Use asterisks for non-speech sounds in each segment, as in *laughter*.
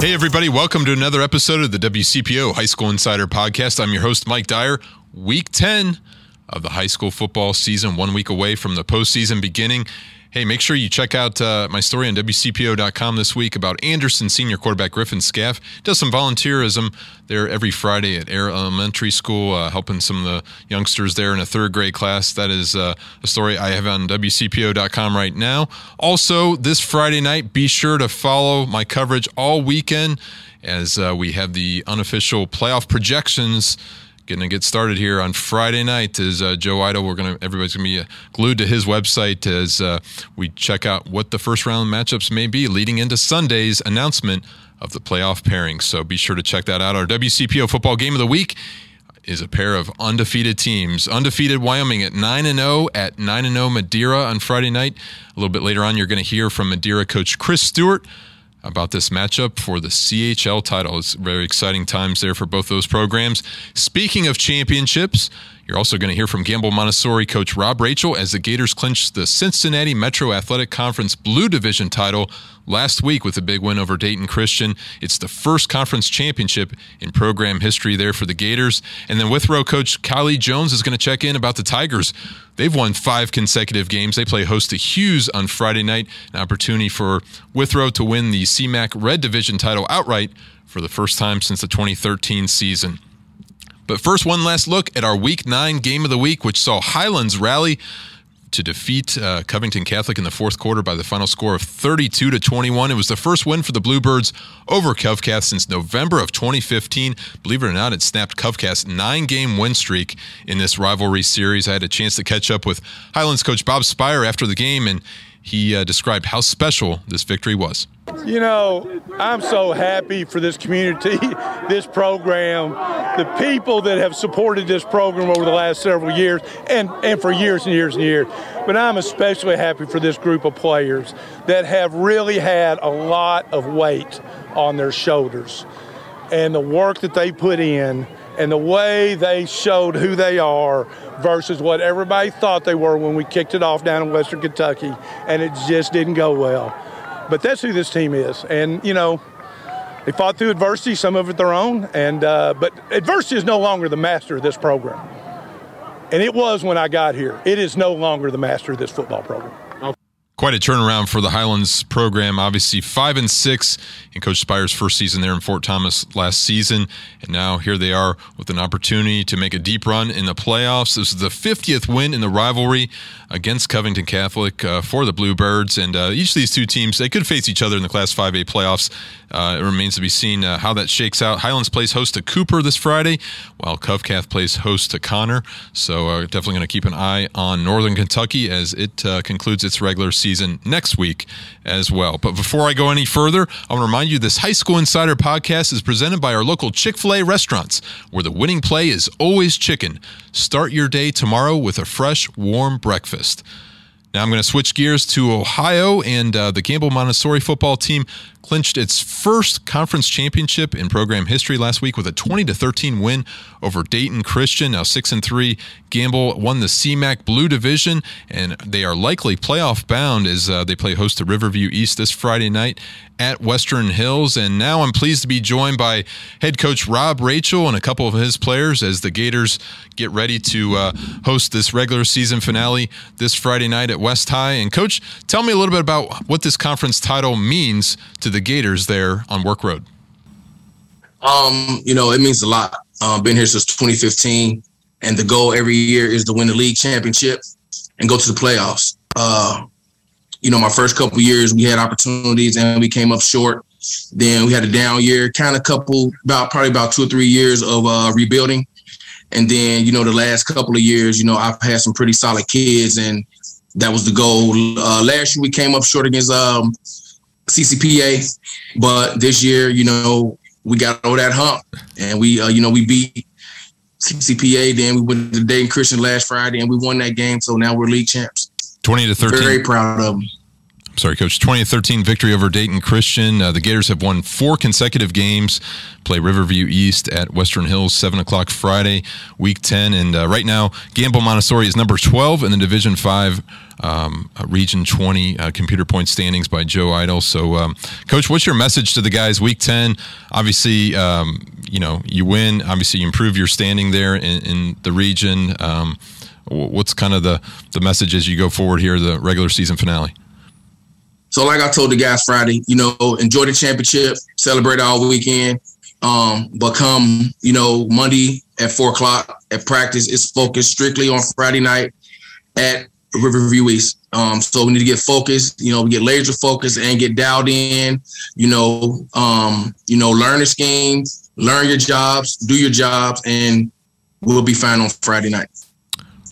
Hey, everybody, welcome to another episode of the WCPO High School Insider Podcast. I'm your host, Mike Dyer. Week 10 of the high school football season, one week away from the postseason beginning. Hey, make sure you check out uh, my story on WCPO.com this week about Anderson senior quarterback Griffin Scaff. Does some volunteerism there every Friday at Ayer Elementary School, uh, helping some of the youngsters there in a third grade class. That is uh, a story I have on WCPO.com right now. Also, this Friday night, be sure to follow my coverage all weekend as uh, we have the unofficial playoff projections going to get started here on Friday night. Is uh, Joe Eitel? We're going to everybody's going to be uh, glued to his website as uh, we check out what the first round matchups may be leading into Sunday's announcement of the playoff pairings. So be sure to check that out. Our WCPO football game of the week is a pair of undefeated teams. Undefeated Wyoming at 9 and 0 at 9 and 0 Madeira on Friday night. A little bit later on you're going to hear from Madeira coach Chris Stewart about this matchup for the CHL title. It's very exciting times there for both those programs. Speaking of championships, you're also going to hear from Gamble Montessori coach Rob Rachel as the Gators clinched the Cincinnati Metro Athletic Conference Blue Division title last week with a big win over Dayton Christian. It's the first conference championship in program history there for the Gators. And then Withrow coach Kali Jones is going to check in about the Tigers. They've won five consecutive games. They play host to Hughes on Friday night, an opportunity for Withrow to win the CMAC Red Division title outright for the first time since the 2013 season. But first, one last look at our Week 9 game of the week, which saw Highlands rally to defeat uh, Covington Catholic in the fourth quarter by the final score of 32 to 21. It was the first win for the Bluebirds over Covcath since November of 2015. Believe it or not, it snapped Covcath's nine-game win streak in this rivalry series. I had a chance to catch up with Highlands coach Bob Sphire after the game, and he uh, described how special this victory was. You know, I'm so happy for this community, *laughs* this program, the people that have supported this program over the last several years and, and for years and years and years. But I'm especially happy for this group of players that have really had a lot of weight on their shoulders. And the work that they put in and the way they showed who they are versus what everybody thought they were when we kicked it off down in Western Kentucky, and it just didn't go well. But that's who this team is, and you know, they fought through adversity, some of it their own, and uh, but adversity is no longer the master of this program, and it was when I got here. It is no longer the master of this football program quite a turnaround for the Highlands program. Obviously, five and six in Coach Sphire's first season there in Fort Thomas last season, and now here they are with an opportunity to make a deep run in the playoffs. This is the 50th win in the rivalry against Covington Catholic uh, for the Bluebirds, and uh, each of these two teams they could face each other in the Class 5A playoffs. Uh, it remains to be seen uh, how that shakes out. Highlands plays host to Cooper this Friday, while Covcath plays host to Conner. So uh, definitely going to keep an eye on Northern Kentucky as it uh, concludes its regular season next week as well. But before I go any further, I want to remind you this High School Insider podcast is presented by our local Chick fil A restaurants, where the winning play is always chicken. Start your day tomorrow with a fresh, warm breakfast. Now I'm going to switch gears to Ohio, and uh, the Gamble Montessori football team clinched its first conference championship in program history last week with a 20 to 13 win over Dayton Christian. Now 6 and 3, Gamble won the CMAC Blue Division and they are likely playoff bound as uh, they play host to Riverview East this Friday night at Western Hills. And now I'm pleased to be joined by head coach Rob Rachel and a couple of his players as the Gators get ready to uh, host this regular season finale this Friday night at West High. And coach, tell me a little bit about what this conference title means to the the Gators there on Werk Road? Um, you know, it means a lot. Uh, been here since 2015, and the goal every year is to win the league championship and go to the playoffs. Uh, you know, my first couple years we had opportunities and we came up short. Then we had a down year, kind of couple about probably about two or three years of uh, rebuilding, and then you know the last couple of years, you know, I've had some pretty solid kids, and that was the goal. Uh, last year we came up short against um, CCPA, but this year, you know, we got over that hump, and we, uh, you know, we beat CCPA. Then we went to Dayton Christian last Friday, and we won that game. So now we're league champs. Twenty to thirteen. Very proud of them. sorry, Coach. 2013 victory over Dayton Christian. Uh, the Gators have won four consecutive games. Play Riverview East at Western Hills, seven o'clock Friday, Week 10. And uh, right now, Gamble Montessori is number 12 in the Division Five. Um, uh, Region 20 uh, computer point standings by Joe Eitel. So, um, Coach, what's your message to the guys? Week 10, obviously, um, you know, you win. Obviously, you improve your standing there in, in the region. Um, what's kind of the, the message as you go forward here, the regular season finale? So, like I told the guys Friday, you know, enjoy the championship, celebrate all weekend. Um, but come, you know, Monday at four o'clock at practice, it's focused strictly on Friday night at Riverview East. Um, so we need to get focused, you know, we get laser focused and get dialed in, you know, um, you know, learn the scheme, learn your jobs, do your jobs, and we'll be fine on Friday night.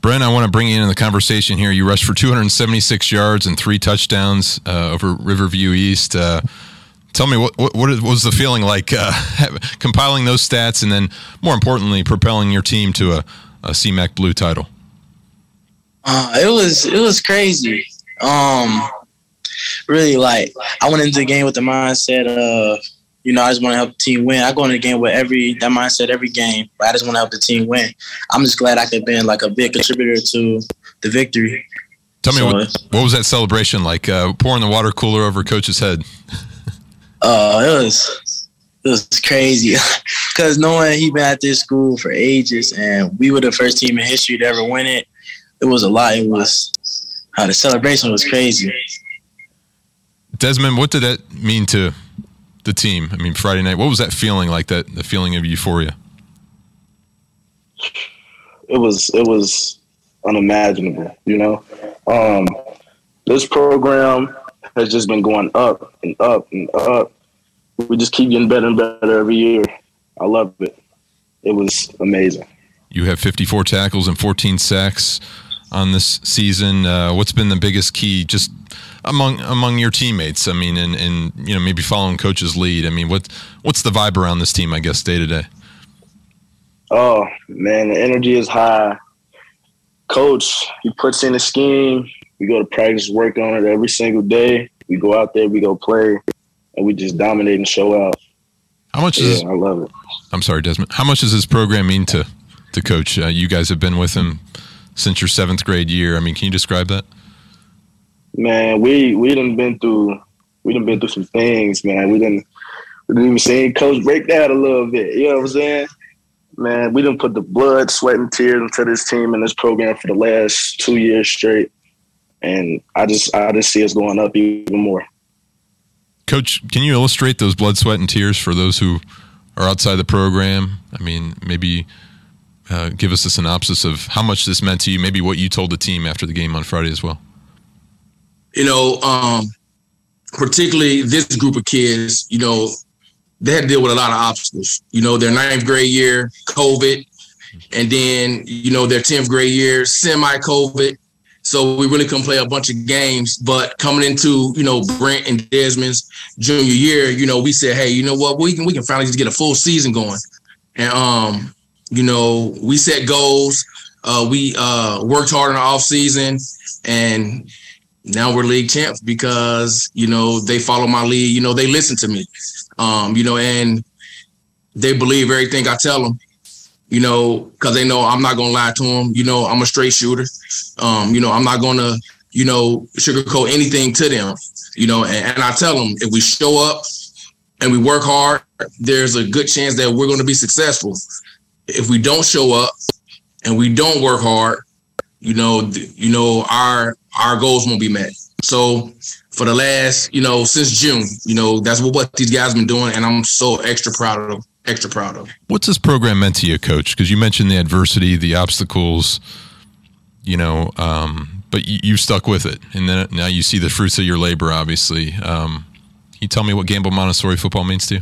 Brent, I want to bring you in the conversation here. You rushed for 276 yards and three touchdowns uh, over Riverview East. Uh, tell me what, what, what was the feeling like uh, *laughs* compiling those stats and then, more importantly, propelling your team to a, a CMAC Blue title? Uh, it was it was crazy. Um, really, like I went into the game with the mindset of you know, I just want to help the team win. I go into the game with every that mindset every game, but I just want to help the team win. I'm just glad I could have been like a big contributor to the victory. Tell me so, what, what was that celebration like? Uh, pouring the water cooler over coach's head. *laughs* Uh, it was it was crazy *laughs* because knowing he been at this school for ages and we were the first team in history to ever win it, it was a lot. It was uh, the celebration was crazy. Desmond, what did that mean to the team? I mean, Friday night, what was that feeling like? That the feeling of euphoria. It was it was unimaginable. You know, um, this program has just been going up and up and up. We just keep getting better and better every year. I love it. It was amazing. You have 54 tackles and 14 sacks on this season. Uh, what's been the biggest key just among among your teammates? I mean, and, and you know maybe following coach's lead. I mean, what what's the vibe around this team? I guess day to day. Oh man, the energy is high. Coach, he puts in a scheme. We go to practice, work on it every single day. We go out there, we go play, and we just dominate and show out. How much yeah, is? I love it. I'm sorry, Desmond. How much does this program mean to to coach? Uh, you guys have been with him since your seventh grade year. I mean, can you describe that? Man, we we done been through we done been through some things, man. We didn't we didn't even see Coach break down a little bit. You know what I'm saying? Man, we didn't put the blood, sweat, and tears into this team and this program for the last two years straight. And I just I just see us going up even more. Coach, can you illustrate those blood, sweat, and tears for those who are outside the program? I mean, maybe uh, give us a synopsis of how much this meant to you, maybe what you told the team after the game on Friday as well. You know, um, particularly this group of kids, you know, they had to deal with a lot of obstacles. You know, their ninth grade year, COVID, and then, you know, their 10th grade year, semi COVID. So we really couldn't play a bunch of games. But coming into, you know, Brent and Desmond's junior year, you know, we said, hey, you know what, we can we can finally just get a full season going. And um, you know, we set goals. Uh, we uh, worked hard in the off season, and now we're league champs because you know they follow my lead. You know, they listen to me. Um, you know, and they believe everything I tell them. You know, because they know I'm not gonna lie to them. You know, I'm a straight shooter. Um, you know, I'm not gonna you know sugarcoat anything to them. You know, and, and I tell them if we show up and we work hard, there's a good chance that we're going to be successful if we don't show up and we don't work hard, you know, you know, our our goals won't be met. So for the last, you know, since June, you know, that's what, what these guys been doing, and I'm so extra proud of them. Extra proud of. What's this program meant to you, Coach? Because you mentioned the adversity, the obstacles, you know, um, but you, you, stuck with it, and then now you see the fruits of your labor. Obviously, um, can you tell me what Gamble Montessori football means to you?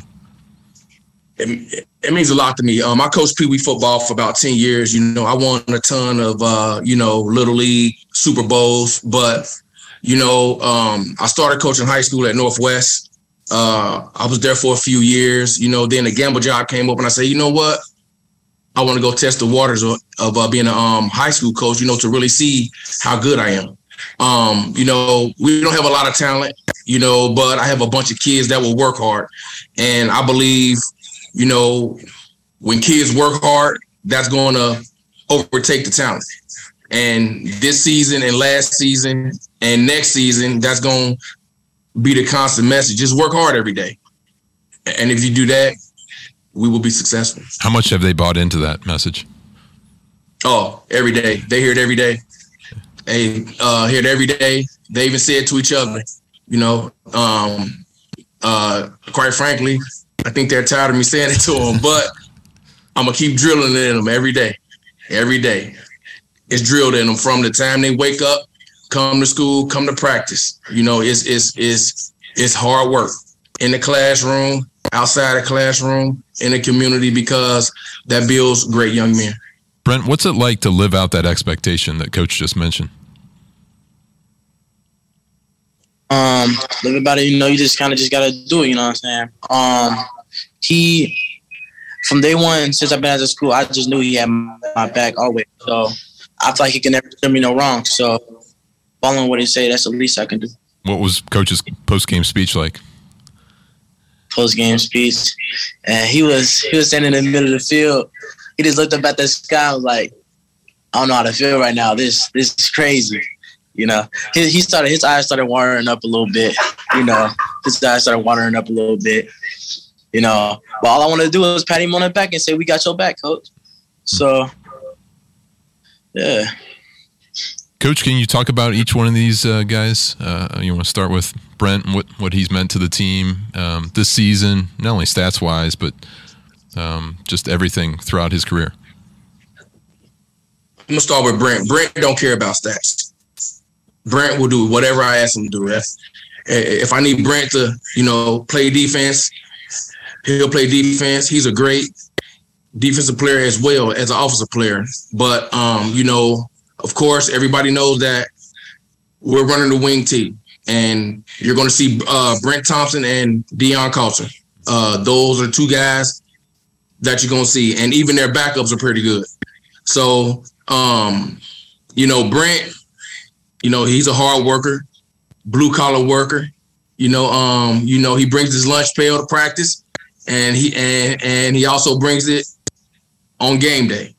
It, it means a lot to me. Um, I coached Pee Wee football for about ten years. You know, I won a ton of uh, you know little league Super Bowls, but you know, um, I started coaching high school at Northwest. Uh, I was there for a few years. You know, then the gamble job came up, and I said, you know what? I want to go test the waters of, of uh, being a um, high school coach. You know, to really see how good I am. Um, you know, we don't have a lot of talent, you know, but I have a bunch of kids that will work hard. And I believe, you know, when kids work hard, that's going to overtake the talent. And this season and last season and next season, that's going to be the constant message. Just work hard every day. And if you do that, we will be successful. How much have they bought into that message? Oh, every day. They hear it every day. They uh, hear it every day. They even say it to each other. You know, um, uh, quite frankly, I think they're tired of me saying it to them, but I'm gonna keep drilling it in them every day. Every day, it's drilled in them from the time they wake up, come to school, come to practice. You know, it's it's it's it's hard work in the classroom, outside the classroom, in the community because that builds great young men. Brent, what's it like to live out that expectation that coach just mentioned? Um, live about it, you know, you just kind of just gotta do it. You know what I'm saying? Um, he from day one since I've been at the school, I just knew he had my back always. So I feel like he can never do me no wrong. So following what he say, that's the least I can do. What was coach's post game speech like? Post game speech, and he was he was standing in the middle of the field. He just looked up at the sky and was like, I don't know how to feel right now. This this is crazy. You know, he, he started his eyes started watering up a little bit. You know, his eyes started watering up a little bit. You know, but all I wanted to do was pat him on the back and say, "We got your back, coach." So, yeah. Coach, can you talk about each one of these uh, guys? Uh, you want to start with Brent, what what he's meant to the team um, this season, not only stats wise, but um, just everything throughout his career. I'm gonna start with Brent. Brent don't care about stats. Brent will do whatever I ask him to do. If I need Brent to, you know, play defense, he'll play defense. He's a great defensive player as well as an offensive player. But um, you know, of course, everybody knows that we're running the wing T, and you're going to see uh, Brent Thompson and Deion Carlton. Uh, those are two guys that you're going to see, and even their backups are pretty good. So, um, you know, Brent, you know, he's a hard worker, blue collar worker. You know, um, you know, he brings his lunch pail to practice, and he and and he also brings it on game day.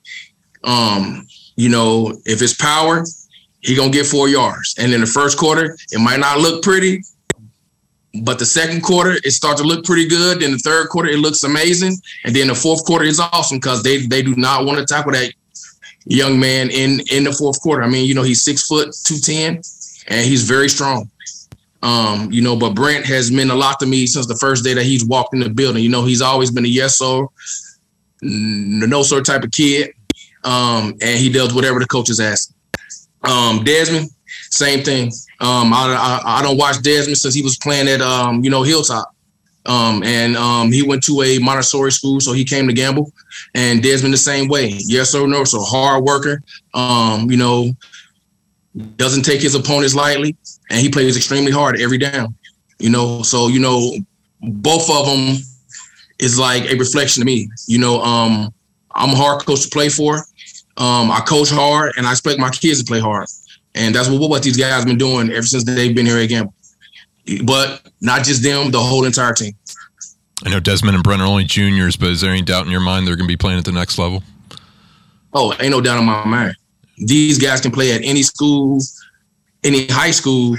Um, you know, if it's power, he gonna get four yards. And in the first quarter, it might not look pretty, but the second quarter it starts to look pretty good. Then the third quarter it looks amazing, and then the fourth quarter is awesome because they they do not want to tackle that young man in in the fourth quarter. I mean, you know, he's six foot two ten, and he's very strong. Um, you know, but Brent has meant a lot to me since the first day that he's walked in the building. You know, he's always been a yes sir, no sir type of kid. Um, and he does whatever the coaches ask. Um, Desmond, same thing. Um, I, I, I don't watch Desmond since he was playing at um, you know Hilltop. Um, and um, he went to a Montessori school, so he came to Gamble. And Desmond the same way, yes or no, so hard worker. Um, you know, doesn't take his opponents lightly, and he plays extremely hard every down. You know, so you know, both of them is like a reflection to me. You know, um, I'm a hard coach to play for. Um, I coach hard, and I expect my kids to play hard, and that's what what these guys have been doing ever since they've been here at Gamble. But not just them, the whole entire team. I know Desmond and Brent are only juniors, but is there any doubt in your mind they're going to be playing at the next level? Oh, ain't no doubt in my mind. These guys can play at any school, any high school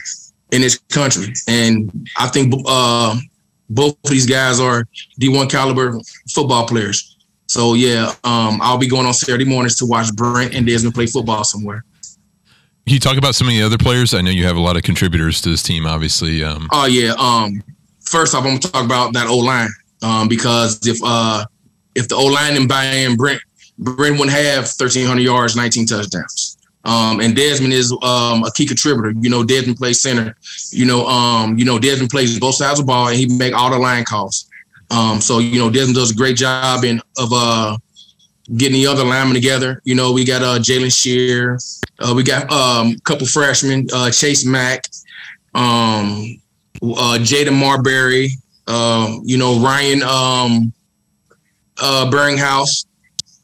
in this country, and I think uh, both of these guys are D1 caliber football players. So yeah, um, I'll be going on Saturday mornings to watch Brent and Desmond play football somewhere. You talk about some of the other players? I know you have a lot of contributors to this team, obviously. Um, oh yeah. Um, first off, I'm gonna talk about that O line um, because if uh, if the O line didn't buy in, Brent Brent wouldn't have 1,300 yards, 19 touchdowns. Um, and Desmond is um, a key contributor. You know, Desmond plays center. You know, um, you know, Desmond plays both sides of the ball, and he make all the line calls. Um, so you know, Desmond does a great job in of uh, getting the other linemen together. You know, we got uh, Jalen Shear, uh, we got um, a couple freshmen, uh, Chase Mack, um, uh, Jaden Marbury, um, you know, Ryan um, uh, Beringhouse.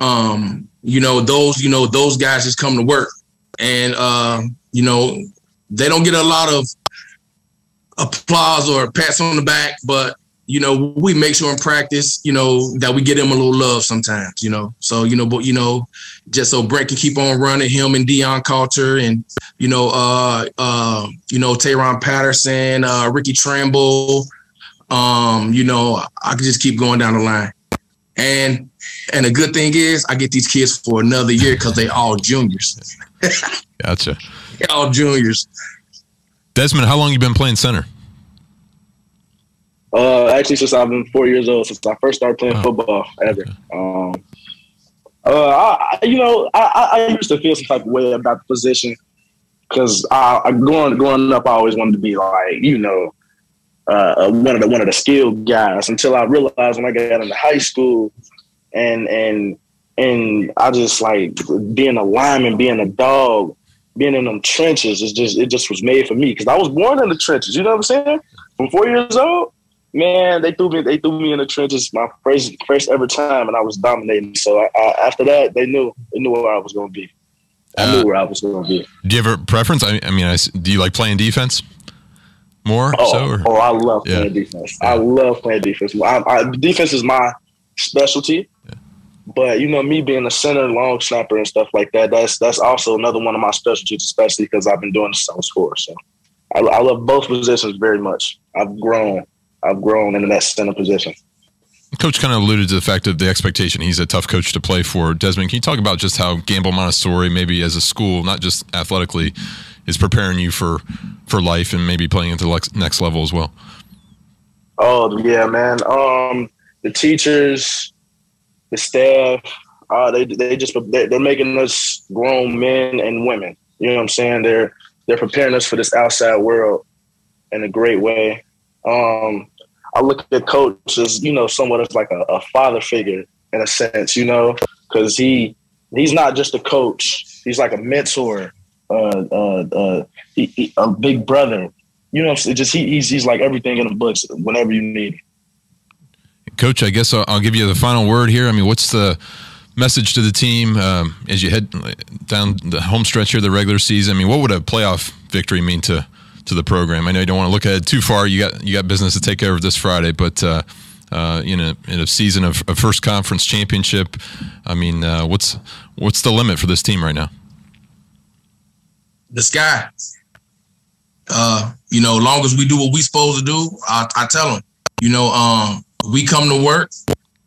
Um, you know, those, you know, those guys just come to work. And uh, you know, they don't get a lot of applause or pats on the back, but you know, we make sure in practice, you know, that we get him a little love sometimes, you know. So, you know, but you know, just so Brent can keep on running him and Dion Coulter and you know, uh uh, you know, Tayron Patterson, uh Ricky Tramble. Um, you know, I could just keep going down the line. And and the good thing is I get these kids for another year because they all juniors. *laughs* gotcha. all juniors. Desmond, how long you been playing center? Uh, actually, since I've been four years old, since I first started playing oh. football ever. Um, uh, I, you know, I, I used to feel some type of way about the position because I, I growing growing up, I always wanted to be like, you know, uh, one of the one of the skilled guys. Until I realized when I got into high school, and and and I just like being a lineman, being a dog, being in them trenches. It just it just was made for me because I was born in the trenches. You know what I'm saying? From four years old, man, they threw me they threw me in the trenches my first first ever time, and I was dominating. So I, I, after that, they knew they knew where I was going to be. I uh, knew where I was going to be. Do you have a preference? I, I mean, I, do you like playing defense more? Oh, so, or? oh I love yeah. playing defense. Yeah. I love playing defense. I, I, defense is my specialty. Yeah. But you know, me being a center, long snapper, and stuff like that, that's that's also another one of my specialties, especially because I've been doing this since sport. So I, I love both positions very much. I've grown I've grown into that center position. Coach kind of alluded to the fact of the expectation. He's a tough coach to play for. Desmond, can you talk about just how Gamble Montessori, maybe as a school, not just athletically, is preparing you for for life and maybe playing at the next level as well? Oh yeah, man. Um, the teachers, the staff, uh, they they just they're making us grown men and women. You know what I'm saying? They're they're preparing us for this outside world in a great way. Um, I look at coach as you know somewhat as like a, a father figure in a sense, you know, because he he's not just a coach; he's like a mentor, uh, uh, uh, he, he, a big brother. You know, just he, he's he's like everything in the books whenever you need. Coach, I guess I'll, I'll, give you the final word here. I mean, what's the message to the team um, as you head down the home stretch here, the regular season? I mean, what would a playoff victory mean to to the program. I know you don't want to look ahead too far. You got you got business to take care of this Friday, but uh, uh, in a in a season of a first conference championship, I mean, uh, what's what's the limit for this team right now? The sky. Uh, you know, long as we do what we supposed to do, I, I tell them, you know, um, we come to work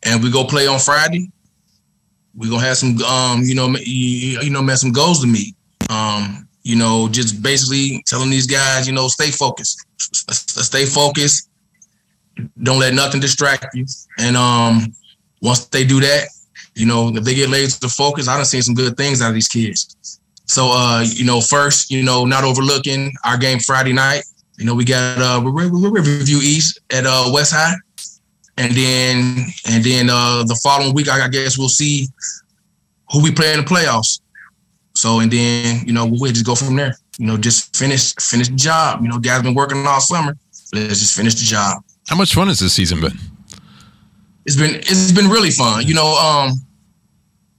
and we go play on Friday. We gonna have some, um, you know, you, you know, man, some goals to meet. Um, you know, just basically telling these guys, you know, stay focused, stay focused. Don't let nothing distract you. And um, once they do that, you know, if they get laser focused, I done seen some good things out of these kids. So, uh, you know, first, you know, not overlooking our game Friday night. You know, we got uh, Riverview East at uh, West High, and then and then uh, the following week, I guess we'll see who we play in the playoffs. So and then you know we'll just go from there. You know, just finish finish the job. You know, guys been working all summer. Let's just finish the job. How much fun has this season been? It's been it's been really fun. You know, um,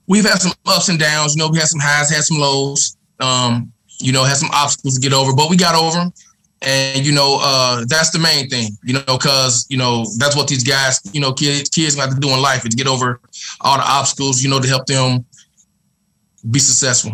we've had some ups and downs. You know, we had some highs, had some lows. Um, you know, had some obstacles to get over, but we got over them. And you know, uh, that's the main thing. You know, because you know that's what these guys, you know, kids kids got to do in life is get over all the obstacles. You know, to help them be successful.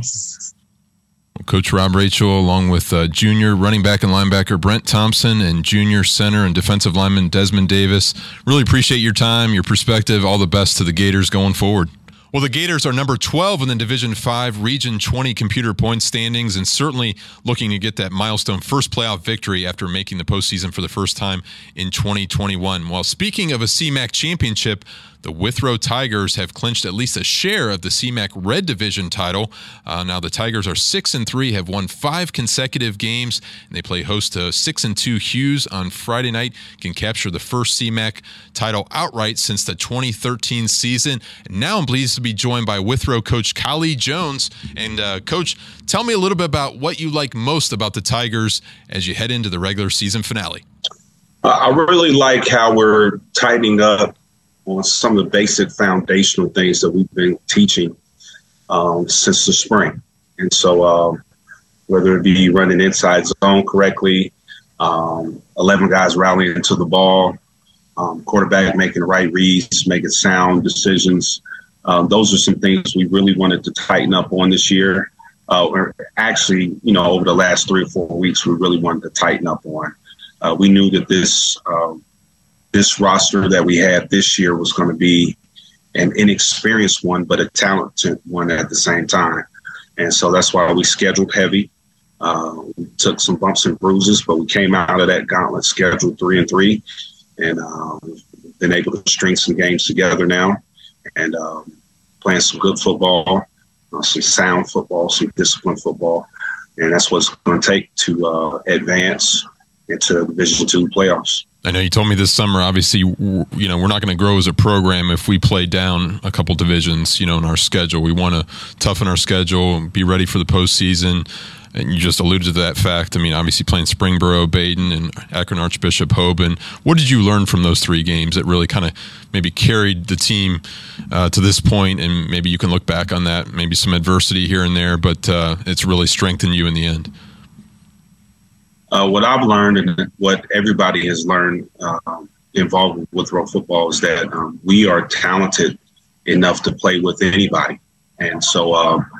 Coach Rob Rachel, along with uh, junior running back and linebacker Brent Thompson and junior center and defensive lineman Desmond Davis. Really appreciate your time, your perspective. All the best to the Gators going forward. Well, the Gators are number 12 in the Division 5 Region 20 computer point standings and certainly looking to get that milestone first playoff victory after making the postseason for the first time in 2021. While speaking of a CMAC championship, the Withrow Tigers have clinched at least a share of the CMAC Red Division title. Uh, now the Tigers are six and three, have won five consecutive games, and they play host to six and two Hughes on Friday night. Can capture the first CMAC title outright since the 2013 season. And now I'm pleased to be joined by Withrow coach Kali Jones. And uh, coach, tell me a little bit about what you like most about the Tigers as you head into the regular season finale. I really like how we're tightening up on some of the basic foundational things that we've been teaching um, since the spring. And so, um, whether it be running inside zone correctly, um, 11 guys rallying to the ball, um, quarterback making the right reads, making sound decisions. Um, those are some things we really wanted to tighten up on this year. Uh, or actually, you know, over the last three or four weeks, we really wanted to tighten up on. Uh, we knew that this um, this roster that we had this year was going to be an inexperienced one, but a talented one at the same time. And so that's why we scheduled heavy. Uh, we took some bumps and bruises, but we came out of that gauntlet scheduled three and three, and uh, been able to string some games together now, and um, playing some good football, uh, some sound football, some disciplined football, and that's what's going to take to uh, advance into the Division Two playoffs. I know you told me this summer. Obviously, you know we're not going to grow as a program if we play down a couple divisions. You know, in our schedule, we want to toughen our schedule and be ready for the postseason. And you just alluded to that fact. I mean, obviously playing Springboro, Badin, and Akron Archbishop Hoban. What did you learn from those three games that really kind of maybe carried the team uh, to this point? And maybe you can look back on that, maybe some adversity here and there, but uh, it's really strengthened you in the end. Uh, what I've learned and what everybody has learned um, involved with Withrow football is that um, we are talented enough to play with anybody. And so um,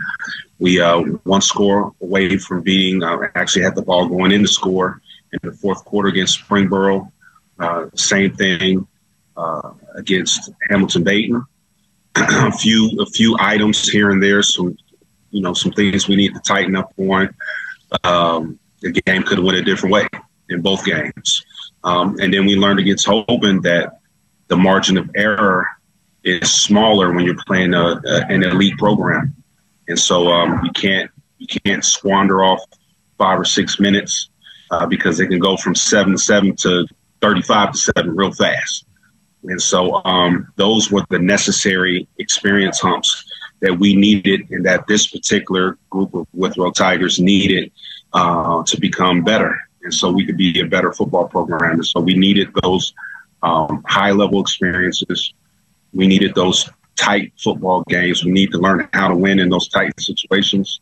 we uh, one score away from being uh, actually had the ball going in the score in the fourth quarter against Springboro. Uh, same thing uh, against Hamilton Badin. *clears throat* a few a few items here and there, some you know some things we need to tighten up on. Um, the game could have went a different way in both games. Um, and then we learned against Hoban that the margin of error is smaller when you're playing a, a, an elite program, and so um, you can't you can't squander off five or six minutes uh, because it can go from seven to seven to thirty-five to seven real fast. And so um, those were the necessary experience humps that we needed and that this particular group of Withrow Tigers needed uh, to become better. And so we could be a better football program. And so we needed those um, high level experiences. We needed those tight football games. We need to learn how to win in those tight situations.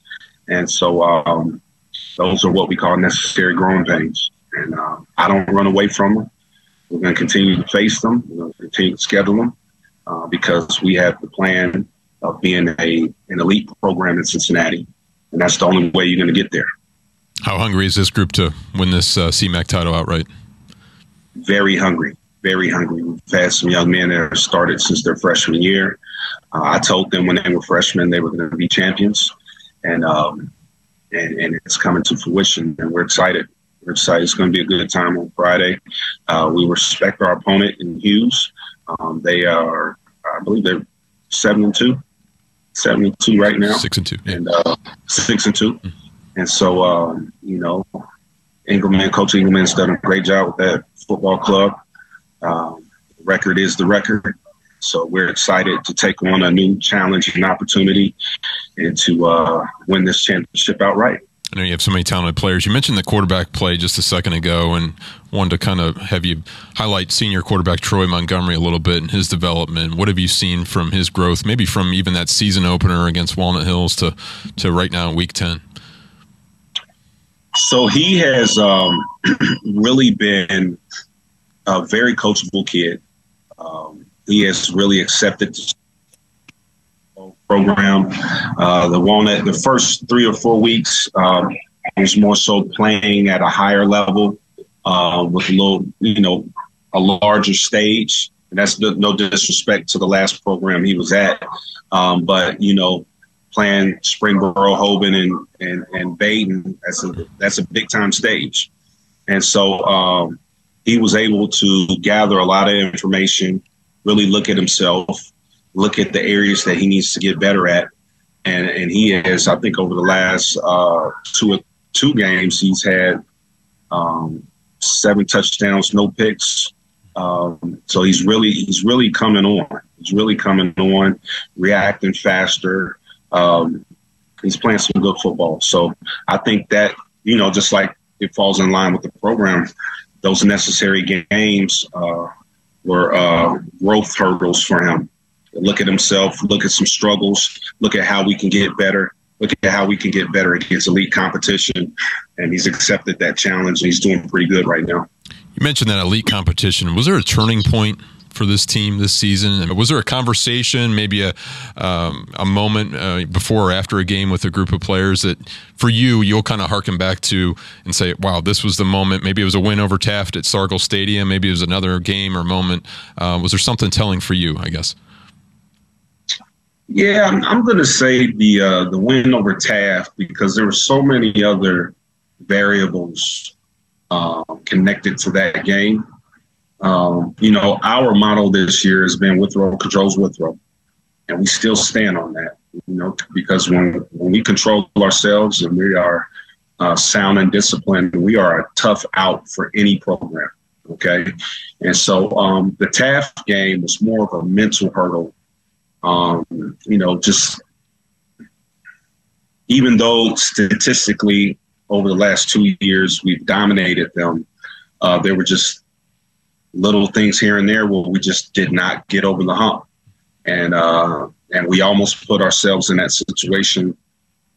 And so um, those are what we call necessary growing pains. And uh, I don't run away from them. We're going to continue to face them. Continue to schedule them uh, because we have the plan of being a an elite program in Cincinnati, and that's the only way you're going to get there. How hungry is this group to win this uh, CMAC title outright? Very hungry, very hungry. We've had some young men that have started since their freshman year. Uh, I told them when they were freshmen they were going to be champions, and um, and, and it's coming to fruition, and we're excited. We're excited. It's going to be a good time on Friday. Uh, we respect our opponent in Hughes. Um, they are, I believe, they're seven and two, seven and two right now, six and two, yeah. and uh, six and 2 mm-hmm. And so, um, you know, Engelman, Coach Engelman's done a great job with that football club. Um, record is the record. So we're excited to take on a new challenge and opportunity and to uh, win this championship outright. I know you have so many talented players. You mentioned the quarterback play just a second ago, and wanted to kind of have you highlight senior quarterback Troy Montgomery a little bit and his development. What have you seen from his growth, maybe from even that season opener against Walnut Hills to to right now in Week Ten? So he has um, *clears throat* really been a very coachable kid. Um, he has really accepted the program. Uh, the Walnut, the first three or four weeks, um, more so playing at a higher level uh, with a little, you know, a larger stage. And that's no disrespect to the last program he was at, um, but you know, playing Springboro, Hoban, and and and Badin. That's a that's a big time stage, and so um, he was able to gather a lot of information, really look at himself, look at the areas that he needs to get better at, and and he has, I think, over the last uh, two two games, he's had um, seven touchdowns, no picks. Um, so he's really he's really coming on. He's really coming on, reacting faster, um, he's playing some good football. So I think that, you know, just like it falls in line with the program, those necessary games uh, were uh, growth hurdles for him. Look at himself, look at some struggles, look at how we can get better, look at how we can get better against elite competition. And he's accepted that challenge and he's doing pretty good right now. You mentioned that elite competition. Was there a turning point for this team this season? Was there a conversation, maybe a um, a moment uh, before or after a game with a group of players that, for you, you'll kind of harken back to and say, "Wow, this was the moment." Maybe it was a win over Taft at Stargel Stadium. Maybe it was another game or moment. Uh, was there something telling for you? I guess. Yeah, I'm, I'm going to say the uh, the win over Taft because there were so many other variables uh, connected to that game um, you know, our model this year has been Withrow controls Withrow, and we still stand on that. You know, because when when we control ourselves and we are uh, sound and disciplined, we are a tough out for any program. Okay, and so um, the Taft game was more of a mental hurdle. Um, you know, just even though statistically over the last two years we've dominated them, uh, there were just little things here and there where we just did not get over the hump, and uh, and we almost put ourselves in that situation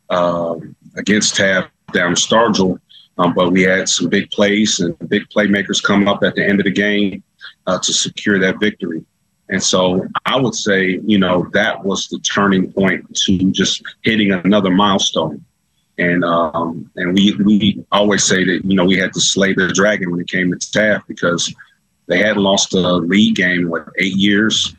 uh, against Taft down in Stargel. Um, but we had some big plays and big playmakers come up at the end of the game uh, to secure that victory. And so I would say, you know, that was the turning point to just hitting another milestone. And um, and we we always say that you know we had to slay the dragon when it came to Taft because they hadn't lost a league game in what eight years.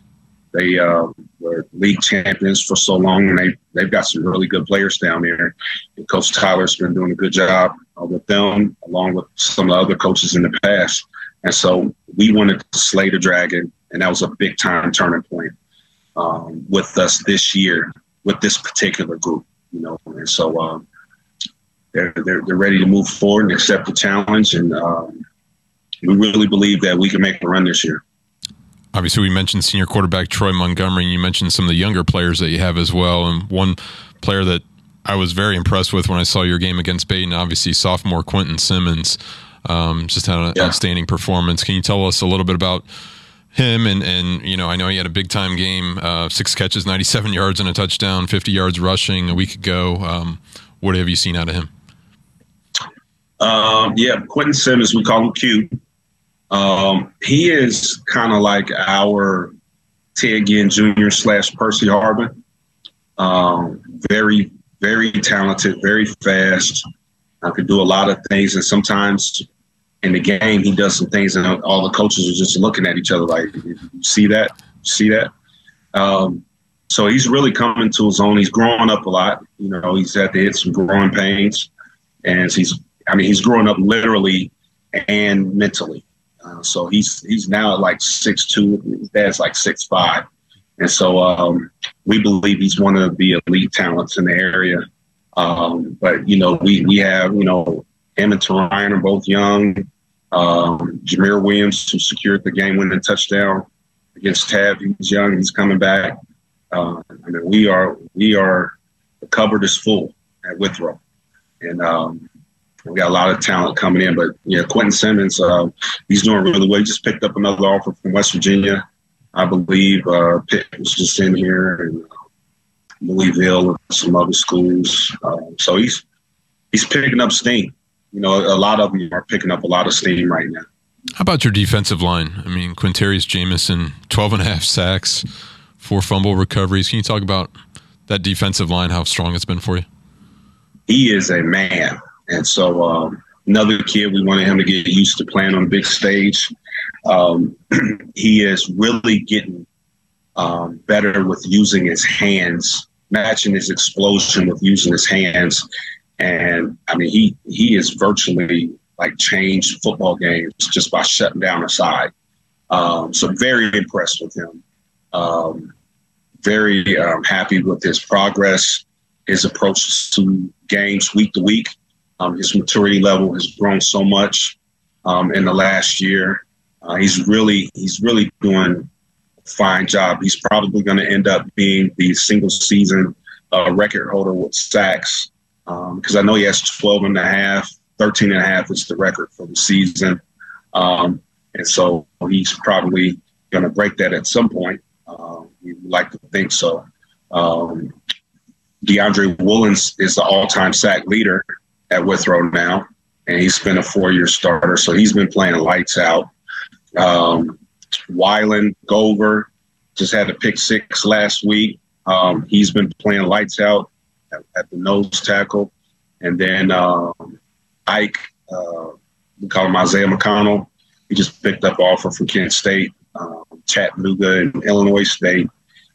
They uh, were league champions for so long, and they they've got some really good players down there. And Coach Tyler's been doing a good job uh, with them, along with some of the other coaches in the past. And so we wanted to slay the dragon, and that was a big time turning point um, with us this year with this particular group. You know, and so um, they're, they're they're ready to move forward and accept the challenge and. Um, we really believe that we can make a run this year. Obviously, we mentioned senior quarterback Troy Montgomery, and you mentioned some of the younger players that you have as well. And one player that I was very impressed with when I saw your game against Badin, obviously sophomore Quentin Simmons, um, just had an yeah. outstanding performance. Can you tell us a little bit about him? And and you know, I know he had a big time game, uh, six catches, ninety seven yards, and a touchdown, fifty yards rushing a week ago. Um, what have you seen out of him? Um, yeah, Quentin Simmons, we call him Q. Um, he is kind of like our Ted Ginn Jr. slash Percy Harvin. Um, very, very talented, very fast. I could do a lot of things, and sometimes in the game he does some things, and all the coaches are just looking at each other like, "See that? See that?" Um, so he's really coming to his own. He's growing up a lot. You know, he's had to hit some growing pains, and he's. I mean, he's growing up literally and mentally. Uh, so he's he's now at like six two. His dad's like six five, and so um, we believe he's one of the elite talents in the area. Um, but you know, we we have you know him and Ryan are both young. Um, Jameer Williams, who secured the game-winning touchdown against Taft, he's young. He's coming back. Uh, I mean, we are we are the cupboard is full at Withrow, and um, we got a lot of talent coming in, but yeah, Quentin Simmons, uh, he's doing really well. He just picked up another offer from West Virginia, I believe. Uh, Pitt was just in here, and uh, Louisville and some other schools. Um, so he's he's picking up steam. You know, a lot of them are picking up a lot of steam right now. How about your defensive line? I mean, Quintarius Jamison, 12 and a half sacks, four fumble recoveries. Can you talk about that defensive line, how strong it's been for you? He is a man. And so um, another kid, we wanted him to get used to playing on the big stage. Um, *clears throat* he is really getting um, better with using his hands, matching his explosion with using his hands. And I mean, he he is virtually like changed football games just by shutting down a side. Um, so very impressed with him. Um, very um, happy with his progress, his approach to games week to week. Um, his maturity level has grown so much um, in the last year. Uh, he's really he's really doing a fine job. He's probably going to end up being the single season uh, record holder with sacks because um, I know he has 12 and a half, 13 and a half is the record for the season. Um, and so he's probably going to break that at some point. Uh, we like to think so. Um, DeAndre Woolens is the all-time sack leader at Withrow now, and he's been a four-year starter, so he's been playing lights out. Um, Wyland Gover just had a pick six last week. Um, he's been playing lights out at, at the nose tackle, and then um, Ike, uh, we call him Isaiah McConnell. He just picked up offer from Kent State, um, Chattanooga, and Illinois State,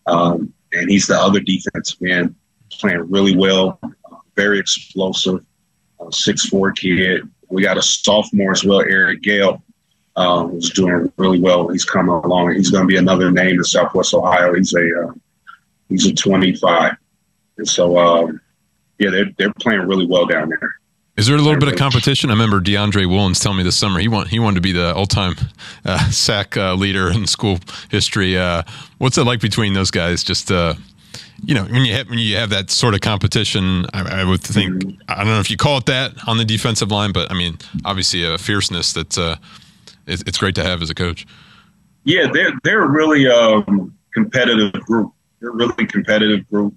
um, and he's the other defensive end, playing really well, uh, very explosive, six four kid. We got a sophomore as well, Eric Gale, um, who's doing really well. He's coming along. He's going to be another name in Southwest Ohio. He's a uh, he's a 25, and so um, yeah, they're they're playing really well down there. Is there a little bit of competition? I remember DeAndre Woolens telling me this summer he want he wanted to be the all time uh, sack uh, leader in school history. Uh, what's it like between those guys? Just uh, you know, when you have when you have that sort of competition, I, I would think I don't know if you call it that on the defensive line, but I mean, obviously a fierceness that uh, it's, it's great to have as a coach. Yeah, they're they're a really um, competitive group. They're a really competitive group.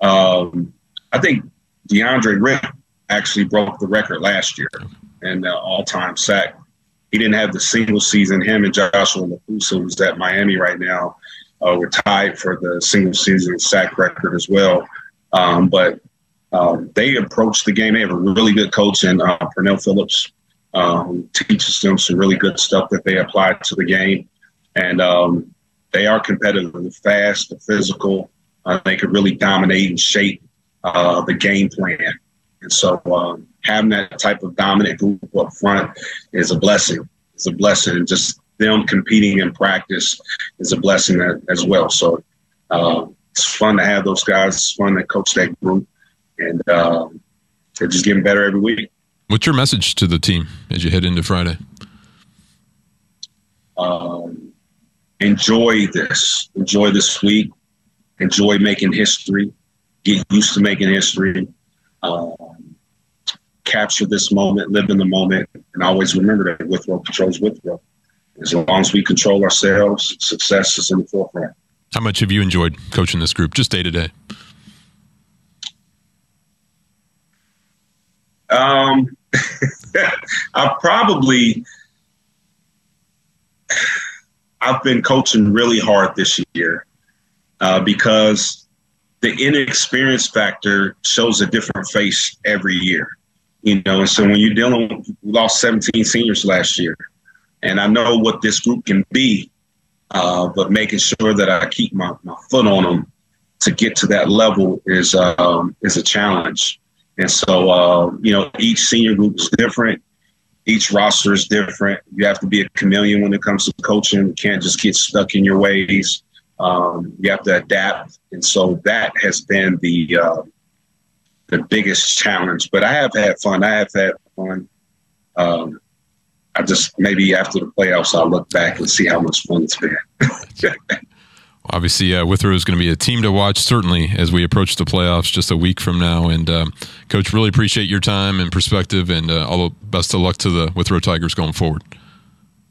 Um, I think DeAndre Rick actually broke the record last year and uh, all-time sack. He didn't have the single season. Him and Joshua Lapusa, who's at Miami right now, uh, were tied for the single season sack record as well. Um, but um, they approach the game. They have a really good coach in uh, Pernell Phillips, uh, who teaches them some really good stuff that they apply to the game. And um, they are competitive, fast, physical. Uh, they could really dominate and shape uh, the game plan. And so um, having that type of dominant group up front is a blessing. It's a blessing. And just them competing in practice is a blessing as well. So uh, it's fun to have those guys. It's fun to coach that group. And uh, they're just getting better every week. What's your message to the team as you head into Friday? Um, enjoy this. Enjoy this week. Enjoy making history. Get used to making history. Um, capture this moment, live in the moment, and always remember that Withrow controls Withrow. As long as we control ourselves, success is in the forefront. How much have you enjoyed coaching this group, just day to day? Um, *laughs* I probably I've been coaching really hard this year uh, because the inexperience factor shows a different face every year. You know, and so when you're dealing, with, we lost 17 seniors last year, and I know what this group can be, uh, but making sure that I keep my, my foot on them to get to that level is um, is a challenge. And so, uh, you know, each senior group is different. Each roster is different. You have to be a chameleon when it comes to coaching. You can't just get stuck in your ways. Um, you have to adapt. And so that has been the uh, the biggest challenge. But I have had fun. I have had fun. Um, I just maybe after the playoffs, I'll look back and see how much fun it's been. *laughs* Obviously, uh, Withrow is going to be a team to watch, certainly, as we approach the playoffs just a week from now. And, um, Coach, really appreciate your time and perspective, and uh, all the best of luck to the Withrow Tigers going forward.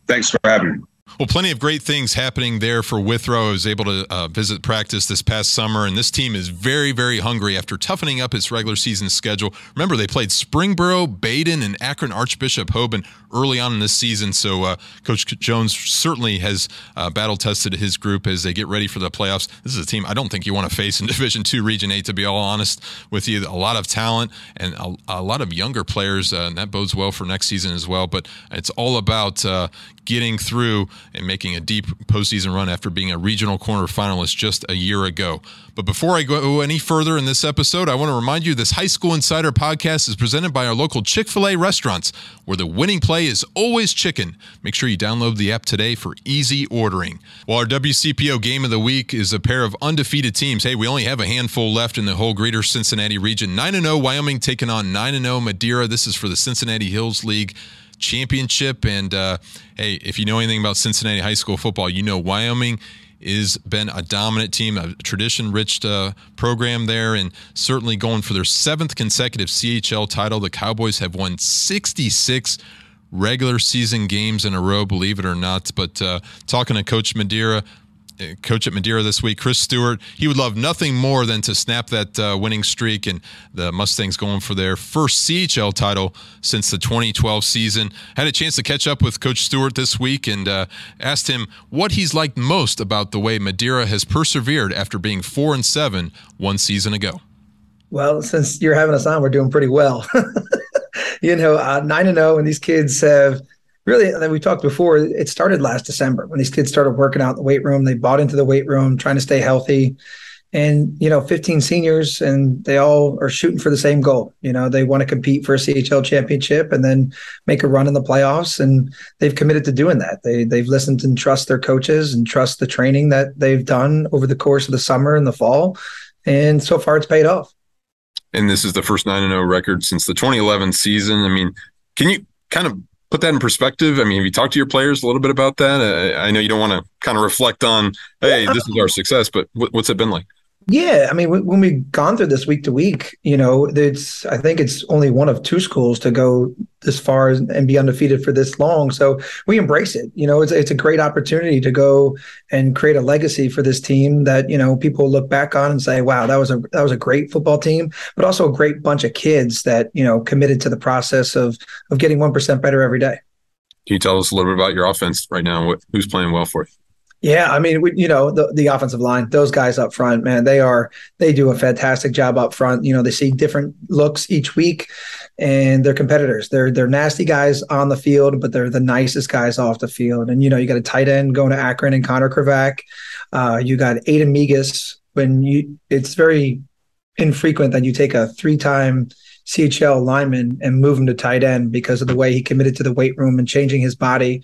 Thanks for having me. Well, plenty of great things happening there for Withrow. I was able to uh, visit practice this past summer, and this team is very, very hungry after toughening up its regular season schedule. Remember, they played Springboro, Badin, and Akron Archbishop Hoban early on in this season. So, uh, Coach Jones certainly has uh, battle tested his group as they get ready for the playoffs. This is a team I don't think you want to face in *laughs* Division Two, Region Eight. To be all honest with you, a lot of talent and a, a lot of younger players, uh, and that bodes well for next season as well. But it's all about uh, getting through and making a deep postseason run after being a regional corner finalist just a year ago. But before I go any further in this episode, I want to remind you this High School Insider podcast is presented by our local Chick fil A restaurants, where the winning play is always chicken. Make sure you download the app today for easy ordering. While our WCPO game of the week is a pair of undefeated teams, hey, we only have a handful left in the whole greater Cincinnati region. 9 0 Wyoming taking on 9 0 Madeira. This is for the Cincinnati Hills League championship. And uh, hey, if you know anything about Cincinnati high school football, you know Wyoming is been a dominant team, a tradition-rich uh, program there, and certainly going for their seventh consecutive CHL title. The Cowboys have won 66 regular season games in a row, believe it or not. But uh, talking to Coach Madeira, coach at Madeira this week, Chris Stewart. He would love nothing more than to snap that uh, winning streak and the Mustangs going for their first CHL title since the 2012 season. Had a chance to catch up with Coach Stewart this week and uh, asked him what he's liked most about the way Madeira has persevered after being four and seven one season ago. Well, since you're having us on, we're doing pretty well. *laughs* you know, uh, nine and zero, and these kids have really, like we talked before, it started last December when these kids started working out in the weight room. They bought into the weight room, trying to stay healthy. And, you know, 15 seniors, and they all are shooting for the same goal. You know, they want to compete for a CHL championship and then make a run in the playoffs. And they've committed to doing that. They, they've listened and trust their coaches and trust the training that they've done over the course of the summer and the fall. And so far, it's paid off. And this is the first 9 0 record since the 2011 season. I mean, can you kind of put that in perspective? I mean, have you talked to your players a little bit about that? Uh, I know you don't want to kind of reflect on, hey, this is our success, but what's it been like? Yeah, I mean, when we've gone through this week to week, you know, it's I think it's only one of two schools to go this far and be undefeated for this long. So we embrace it. You know, it's it's a great opportunity to go and create a legacy for this team that you know people look back on and say, "Wow, that was a that was a great football team," but also a great bunch of kids that you know committed to the process of of getting one percent better every day. Can you tell us a little bit about your offense right now? What, Who's playing well for you? Yeah, I mean, we, you know, the, the offensive line, those guys up front, man, they are they do a fantastic job up front. You know, they see different looks each week, and they're competitors. They're they're nasty guys on the field, but they're the nicest guys off the field. And you know, you got a tight end going to Akron and Connor Kravac. Uh, you got Aiden Migas. When you, it's very infrequent that you take a three-time CHL lineman and move him to tight end because of the way he committed to the weight room and changing his body.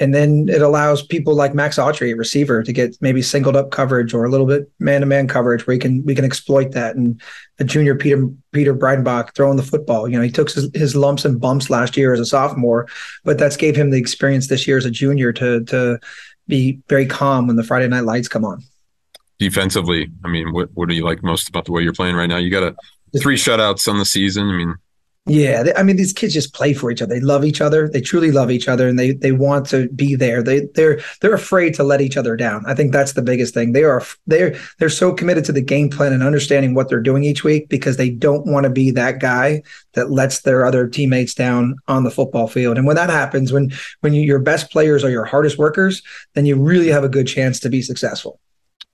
And then it allows people like Max Autry, receiver, to get maybe singled up coverage or a little bit man to man coverage where he can we can exploit that. And a junior Peter Peter Breidenbach throwing the football. You know, he took his, his lumps and bumps last year as a sophomore, but that's gave him the experience this year as a junior to to be very calm when the Friday night lights come on defensively, I mean, what what do you like most about the way you're playing right now? You got a three shutouts on the season. I mean, yeah, they, I mean these kids just play for each other. They love each other. They truly love each other, and they they want to be there. They they're they're afraid to let each other down. I think that's the biggest thing. They are they're they're so committed to the game plan and understanding what they're doing each week because they don't want to be that guy that lets their other teammates down on the football field. And when that happens, when when you, your best players are your hardest workers, then you really have a good chance to be successful.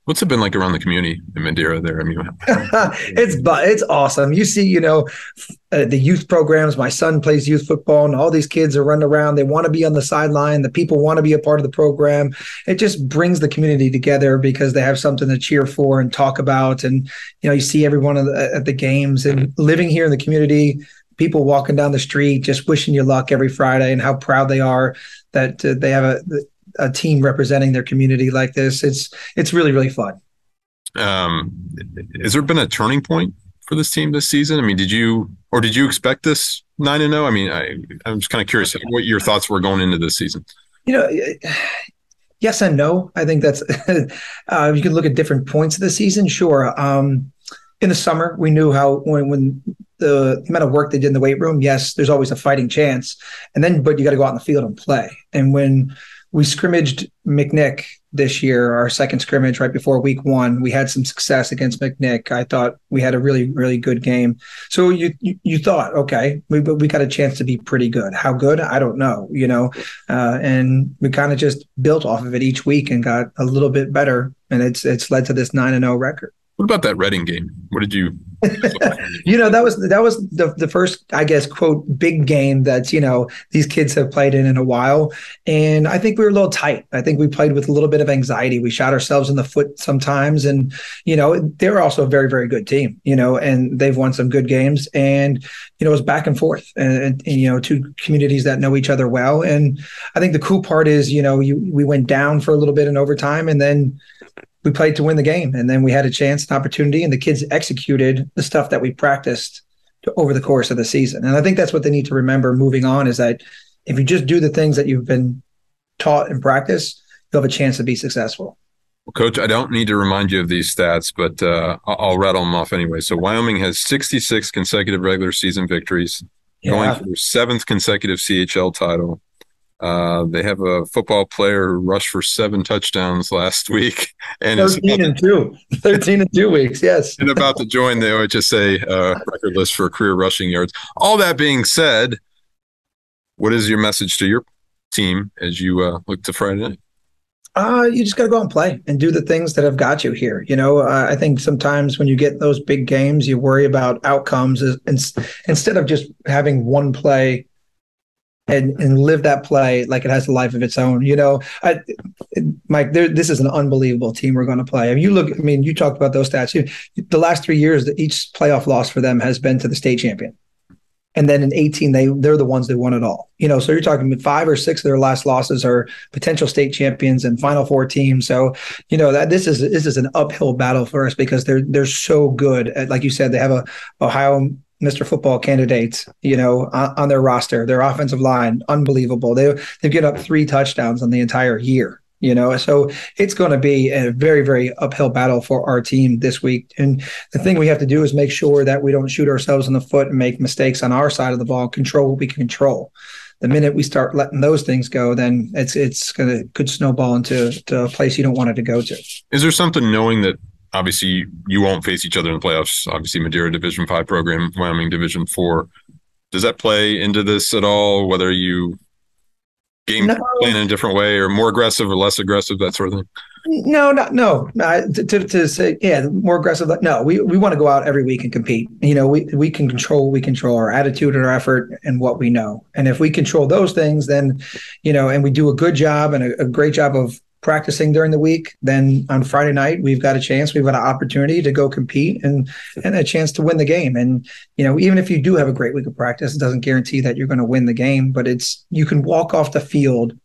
What's it been like around the community in Madeira there? I mean, *laughs* it's it's awesome. You see, you know, uh, the youth programs. My son plays youth football, and all these kids are running around. They want to be on the sideline. The people want to be a part of the program. It just brings the community together because they have something to cheer for and talk about. And you know, you see everyone at the, at the games and living here in the community. People walking down the street, just wishing you luck every Friday, and how proud they are that uh, they have a a team representing their community like this. It's it's really really fun. Um, has there been a turning point for this team this season? I mean, did you or did you expect this nine and zero? I mean, I I'm just kind of curious what your thoughts were going into this season. You know. Yes and no. I think that's *laughs* uh, you can look at different points of the season. Sure. Um, in the summer, we knew how when when the amount of work they did in the weight room. Yes, there's always a fighting chance, and then but you got to go out in the field and play. And when we scrimmaged McNick this year, our second scrimmage right before week one. We had some success against McNick. I thought we had a really, really good game. So you you, you thought, okay, we we got a chance to be pretty good. How good? I don't know, you know. Uh, and we kind of just built off of it each week and got a little bit better, and it's it's led to this nine and zero oh record. What about that Reading game? What did you? *laughs* you know, that was that was the the first, I guess, quote big game that you know these kids have played in in a while, and I think we were a little tight. I think we played with a little bit of anxiety. We shot ourselves in the foot sometimes, and you know they're also a very very good team. You know, and they've won some good games, and you know it was back and forth, and, and, and you know two communities that know each other well. And I think the cool part is, you know, you we went down for a little bit in overtime, and then we played to win the game and then we had a chance an opportunity and the kids executed the stuff that we practiced to, over the course of the season. And i think that's what they need to remember moving on is that if you just do the things that you've been taught in practice you'll have a chance to be successful. Well, coach i don't need to remind you of these stats but uh, i'll rattle them off anyway. So wyoming has 66 consecutive regular season victories yeah. going for their seventh consecutive chl title Uh, they have a football player who rushed for seven touchdowns last week, *laughs* and 13 and two. *laughs* 13 and two weeks, yes. and about to join the OHSA uh, record list for career rushing yards. All that being said, what is your message to your team as you uh, look to Friday night? Uh, you just got to go out and play and do the things that have got you here. You know, uh, I think sometimes when you get those big games, you worry about outcomes instead of just having one play and and live that play like it has a life of its own. You know, I, Mike, this is an unbelievable team we're going to play. I mean, you look. I mean, you talked about those stats. You, the last three years, each playoff loss for them has been to the state champion and then in 18 they they're the ones that won it all you know so you're talking five or six of their last losses are potential state champions and final four teams so you know that this is this is an uphill battle for us because they're they're so good at, like you said they have a ohio Mr. Football candidates, you know, on, on their roster. Their offensive line, unbelievable. They they've given up three touchdowns on the entire year you know so it's going to be a very very uphill battle for our team this week and the thing we have to do is make sure that we don't shoot ourselves in the foot and make mistakes on our side of the ball control what we can control the minute we start letting those things go then it's it's to could snowball into to a place you don't want it to go to is there something knowing that obviously you won't face each other in the playoffs obviously madeira division five program wyoming division four does that play into this at all whether you game no. playing in a different way or more aggressive or less aggressive, that sort of thing? No, not no. Uh, to, to, to, say, yeah, more aggressive. No, we, we want to go out every week and compete. You know, we, we can control, we control our attitude and our effort and what we know. And if we control those things, then, you know, and we do a good job and a, a great job of practicing during the week, then on Friday night we've got a chance, we've got an opportunity to go compete and and a chance to win the game. And you know, even if you do have a great week of practice, it doesn't guarantee that you're going to win the game, but it's you can walk off the field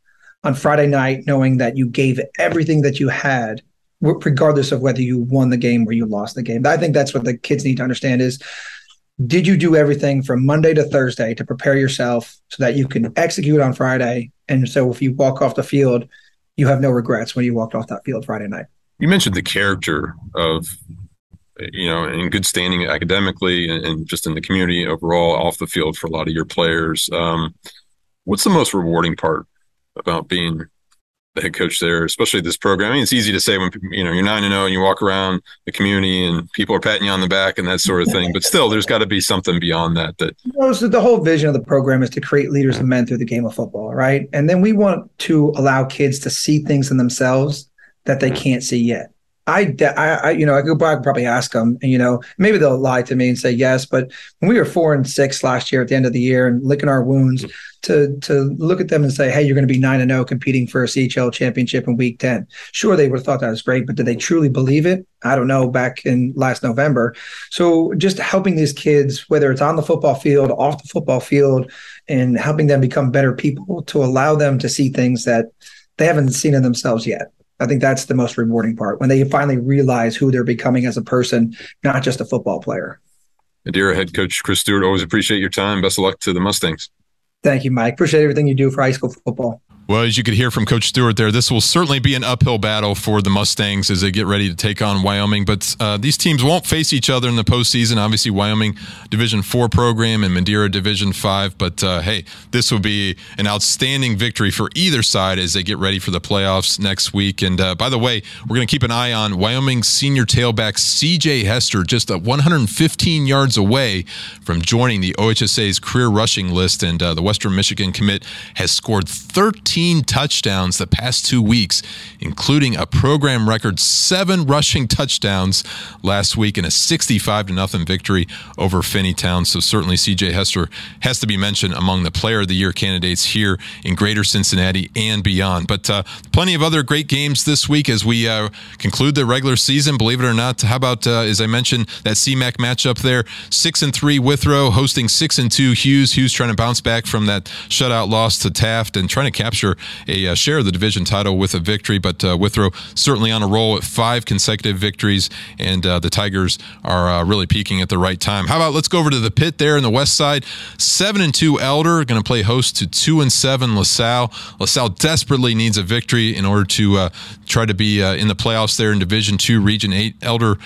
on Friday night knowing that you gave everything that you had regardless of whether you won the game or you lost the game. I think that's what the kids need to understand is did you do everything from Monday to Thursday to prepare yourself so that you can execute on Friday? And so if you walk off the field, you have no regrets when you walked off that field Friday night. You mentioned the character of, you know, in good standing academically and, just in the community overall off the field for a lot of your players. Um, what's the most rewarding part about being the head coach there, especially this program. I mean, it's easy to say when you know you're nine and zero oh and you walk around the community and people are patting you on the back and that sort of thing. But still, there's got to be something beyond that. That you know, so the whole vision of the program is to create leaders and men through the game of football, right? And then we want to allow kids to see things in themselves that they mm-hmm. can't see yet. I, I, you know, I could probably ask them, and you know, maybe they'll lie to me and say yes. But when we were four and six last year at the end of the year and licking our wounds, mm-hmm. to to look at them and say, hey, you're going to be nine and zero, oh competing for a CHL championship in Week Ten. Sure, they would have thought that was great, but did they truly believe it? I don't know. Back in last November, so just helping these kids, whether it's on the football field, off the football field, and helping them become better people, to allow them to see things that they haven't seen in themselves yet. I think that's the most rewarding part when they finally realize who they're becoming as a person, not just a football player. Dear head coach Chris Stewart, always appreciate your time. Best of luck to the Mustangs. Thank you, Mike. Appreciate everything you do for high school football. Well, as you could hear from Coach Stewart there, this will certainly be an uphill battle for the Mustangs as they get ready to take on Wyoming. But uh, these teams won't face each other in the postseason. Obviously, Wyoming Division Four program and Madeira Division Five. But uh, hey, this will be an outstanding victory for either side as they get ready for the playoffs next week. And uh, by the way, we're going to keep an eye on Wyoming senior tailback C.J. Hester, just 115 yards away from joining the OHSA's career rushing list. And uh, the Western Michigan commit has scored 13 15 touchdowns the past two weeks, including a program record seven rushing touchdowns last week in a 65 to nothing victory over Finneytown. So certainly CJ Hester has to be mentioned among the player of the year candidates here in greater Cincinnati and beyond. But uh, plenty of other great games this week as we uh, conclude the regular season. Believe it or not, how about, uh, as I mentioned, that CMAC matchup there? Six and three Withrow hosting six and two Hughes. Hughes trying to bounce back from that shutout loss to Taft and trying to capture capture a uh, share of the division title with a victory. But uh, Withrow certainly on a roll at five consecutive victories, and uh, the Tigers are uh, really peaking at the right time. How about let's go over to the pit there in the west side? Seven and two Elder going to play host to two and seven LaSalle. LaSalle desperately needs a victory in order to uh, try to be in the playoffs there in Division Two, Region Eight. Elder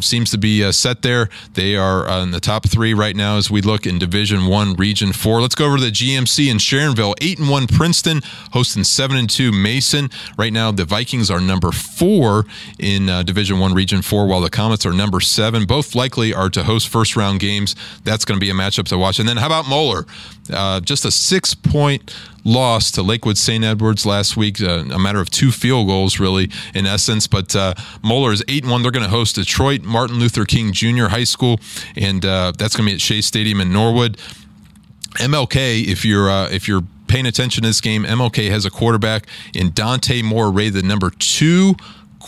seems to be set there. They are in the top three right now as we look in Division One, Region Four. Let's go over to the GMC in Sharonville. Eight and one Princeton hosting seven and two Mason. Right now, the Vikings are number four in uh, Division One, Region Four, while the Comets are number seven. Both likely are to host first round games. That's going to be a matchup to watch. And then how about Moeller? Uh, just a six point loss to Lakewood St. Edwards last week, uh, a matter of two field goals, really, in essence. But uh, Moeller is 8 1. They're going to host Detroit Martin Luther King Jr. High School, and uh, that's going to be at Shea Stadium in Norwood. MLK, if you're uh, if you're paying attention to this game, MLK has a quarterback in Dante Moore, rated the number two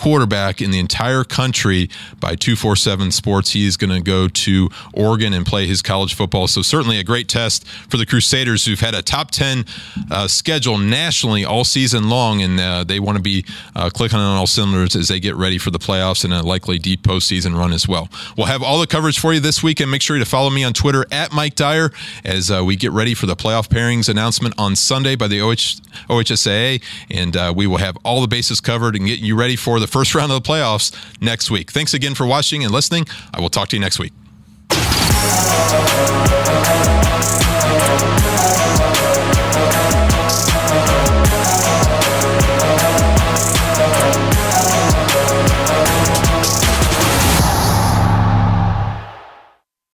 quarterback in the entire country by 247 Sports. He is going to go to Oregon and play his college football. So, certainly a great test for the Crusaders, who've had a top 10 uh, schedule nationally all season long, and uh, they want to be uh, clicking on all cylinders as they get ready for the playoffs and a likely deep postseason run as well. We'll have all the coverage for you this week, and make sure to follow me on Twitter at Mike Dyer as uh, we get ready for the playoff pairings announcement on Sunday by the OH, OHSAA, and uh, we will have all the bases covered and get you ready for the first round of the playoffs next week. Thanks again for watching and listening. I will talk to you next week.